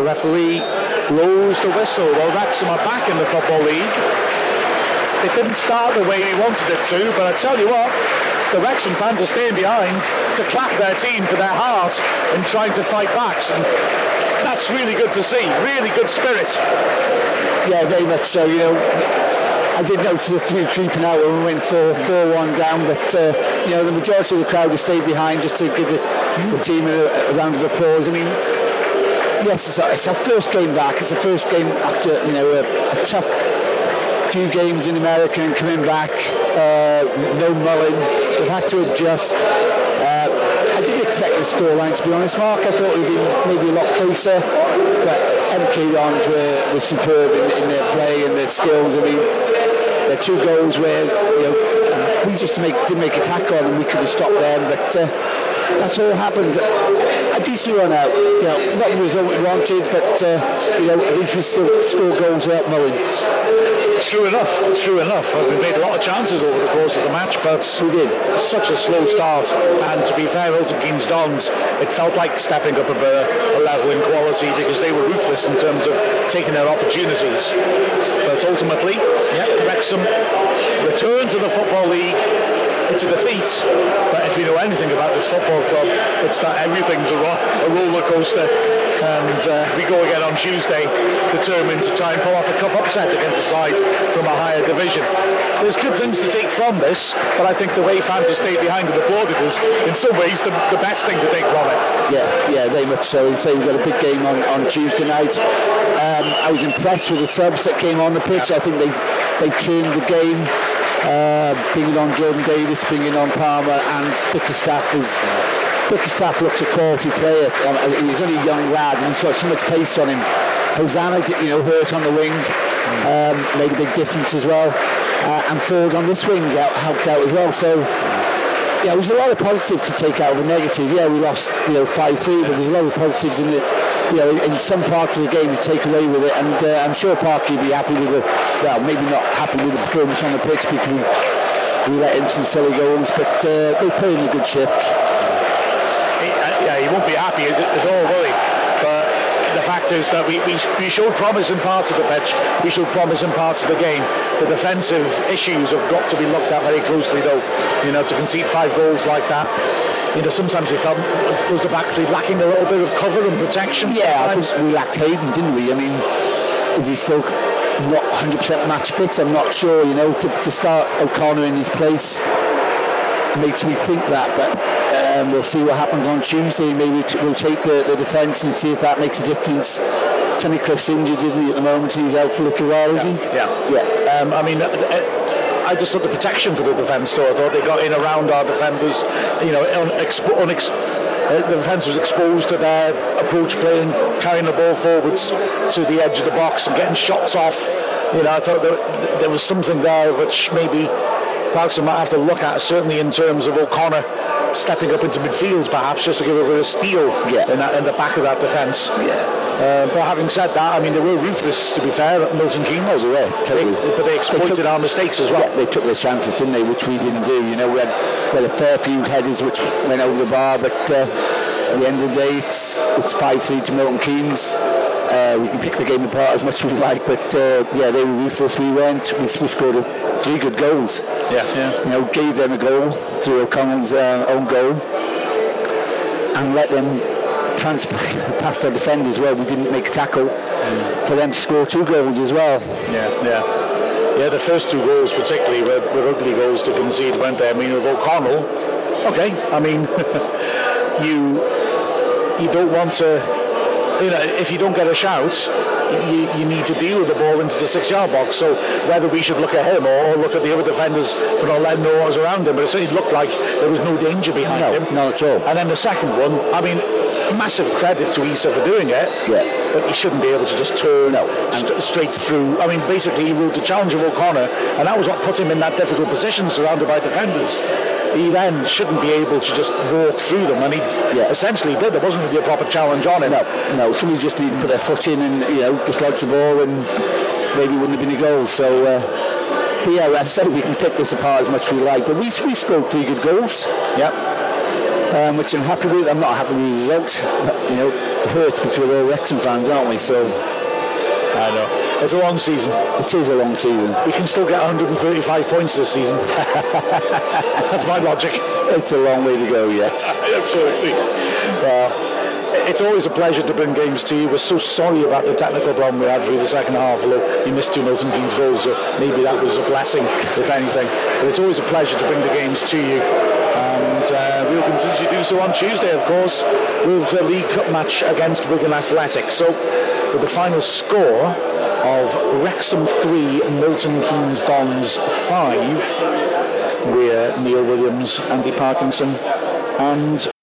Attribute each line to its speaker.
Speaker 1: The referee blows the whistle. Well, Wrexham are back in the Football League. It didn't start the way he wanted it to, but I tell you what, the Wrexham fans are staying behind to clap their team for their heart in trying to fight back. And that's really good to see. Really good spirit.
Speaker 2: Yeah, very much so. You know, I did notice a few creeping out when we went 4 4 1 down, but uh, you know, the majority of the crowd has stayed behind just to give the, the team a, a round of applause. I mean, yes, it's our, first game back. It's the first game after you know a, a tough few games in America and coming back. Uh, no Mullin. We've had to adjust. Uh, I didn't expect the scoreline to be honest, Mark. I thought it would be maybe a lot closer, but MK Dons were, were superb in, in, their play and their skills. I mean, their two goals where you know we just make, didn't make a tackle and we could have stopped them, but. Uh, that's all happened. A decent run out, you know, not the result we wanted, but uh, you know, at least we still score goals without Mullin.
Speaker 1: True enough, true enough. We made a lot of chances over the course of the match, but
Speaker 2: we did.
Speaker 1: Such a slow start, and to be fair, Milton Keynes Dons, it felt like stepping up a, a level in quality because they were ruthless in terms of taking their opportunities. But ultimately, yeah, Wrexham returned to the Football League it's a defeat. But if you know anything about this football club, it's that everything's a, ro- a roller coaster. And uh, we go again on Tuesday, determined to try and pull off a cup upset against a side from a higher division. There's good things to take from this, but I think the way fans have stayed behind and applauded is, in some ways, the, the best thing to take from it.
Speaker 2: Yeah, yeah, very much so. So we've got a big game on, on Tuesday night. Um, I was impressed with the subs that came on the pitch. Yeah. I think they they turned the game uh, bringing on Jordan Davies, bringing on Palmer, and Bickerstaff is. Bickerstaff looks a quality player. Um, he's only a young lad, and he's got so much pace on him. Hosanna, you know, hurt on the wing, um, made a big difference as well. Uh, and Ford on this wing helped out as well. So yeah, there's a lot of positives to take out of the negative. Yeah, we lost, you know, 5-3, but there's a lot of positives in the, you know, in, some parts of the game to take away with it. And uh, I'm sure Parky will be happy with the, well, maybe not happy with the performance on the pitch because we, we let in some silly goals, but uh, they put in a good shift.
Speaker 1: Yeah, he won't be happy. It's, it's all worry But the fact is that we, we, we showed promise in parts of the pitch, we showed promise in parts of the game. The defensive issues have got to be looked at very closely though. You know, to concede five goals like that, you know, sometimes we felt was the back three lacking a little bit of cover and protection.
Speaker 2: Yeah, I think we lacked Hayden, didn't we? I mean, is he still not 100% match fit? I'm not sure. You know, to, to start O'Connor in his place makes me think that, but um, we'll see what happens on Tuesday. Maybe we'll take the, the defence and see if that makes a difference. Kenny Cliff's injured isn't he, at the moment. He's out for a little while, is
Speaker 1: he? Yeah. Yeah. Um, I mean, uh, uh, I just thought the protection for the defence, though. I thought they got in around our defenders. You know, unexpo- unex- uh, the defence was exposed to their approach playing, carrying the ball forwards to the edge of the box and getting shots off. You know, I thought there, there was something there which maybe Clarkson might have to look at, certainly in terms of O'Connor stepping up into midfield, perhaps, just to give a bit of steel yeah. in, that, in the back of that defence.
Speaker 2: Yeah.
Speaker 1: Uh, but having said that, I mean, they were ruthless, to be fair, at Milton Keynes.
Speaker 2: Oh, yeah, totally.
Speaker 1: They, but they exploited they took, our mistakes as well.
Speaker 2: Yeah, they took their chances, didn't they, which we didn't do. You know, we had, we had a fair few headers which went over the bar, but uh, at the end of the day, it's it's 5-3 to Milton Keynes. Uh, we can pick the game apart as much as we like, but uh, yeah, they were ruthless. We went, we, we scored a, three good goals.
Speaker 1: Yeah, yeah.
Speaker 2: You know, gave them a goal through O'Connell's uh, own goal, and let them transfer past their defenders where we didn't make a tackle mm. for them to score two goals as well.
Speaker 1: Yeah, yeah. Yeah, the first two goals particularly were, were ugly goals to concede, weren't they? I mean, with O'Connell, okay, I mean, you you don't want to you know, if you don't get a shout, you, you need to deal with the ball into the six-yard box. So whether we should look at him or, look at the other defenders for not letting what was around him, but it certainly looked like there was no danger behind
Speaker 2: no,
Speaker 1: him.
Speaker 2: Not at all.
Speaker 1: And then the second one, I mean, massive credit to Eisa for doing it.
Speaker 2: Yeah.
Speaker 1: But he shouldn't be able to just turn no. st- straight through. I mean, basically, he ruled the challenge of O'Connor, and that was what put him in that difficult position, surrounded by defenders he then shouldn't be able to just walk through them, and he yeah. essentially did. There wasn't really a proper challenge on him.
Speaker 2: No, no. Somebody just needed to put their foot in and you know dislodge the ball, and maybe wouldn't have been a goal. So. Uh, but yeah, as I said, we can pick this apart as much as we like, but we, we scored three good goals.
Speaker 1: Yep.
Speaker 2: Um, which I'm happy with. I'm not happy with the result. But, you know, it hurts because we're all Wrexham fans, aren't we? So
Speaker 1: I know. It's a long season.
Speaker 2: It is a long season.
Speaker 1: We can still get 135 points this season. That's my logic.
Speaker 2: It's a long way to go yet.
Speaker 1: Absolutely. Well, it's always a pleasure to bring games to you. We're so sorry about the technical problem we had through the second half. Look, you missed two Milton Keynes goals, so maybe that was a blessing, if anything. But it's always a pleasure to bring the games to you. And uh, we'll continue to do so on Tuesday, of course, with the League Cup match against Wigan Athletic. So, with the final score of Wrexham 3, Milton Keynes Dons 5, we're Neil Williams, Andy Parkinson, and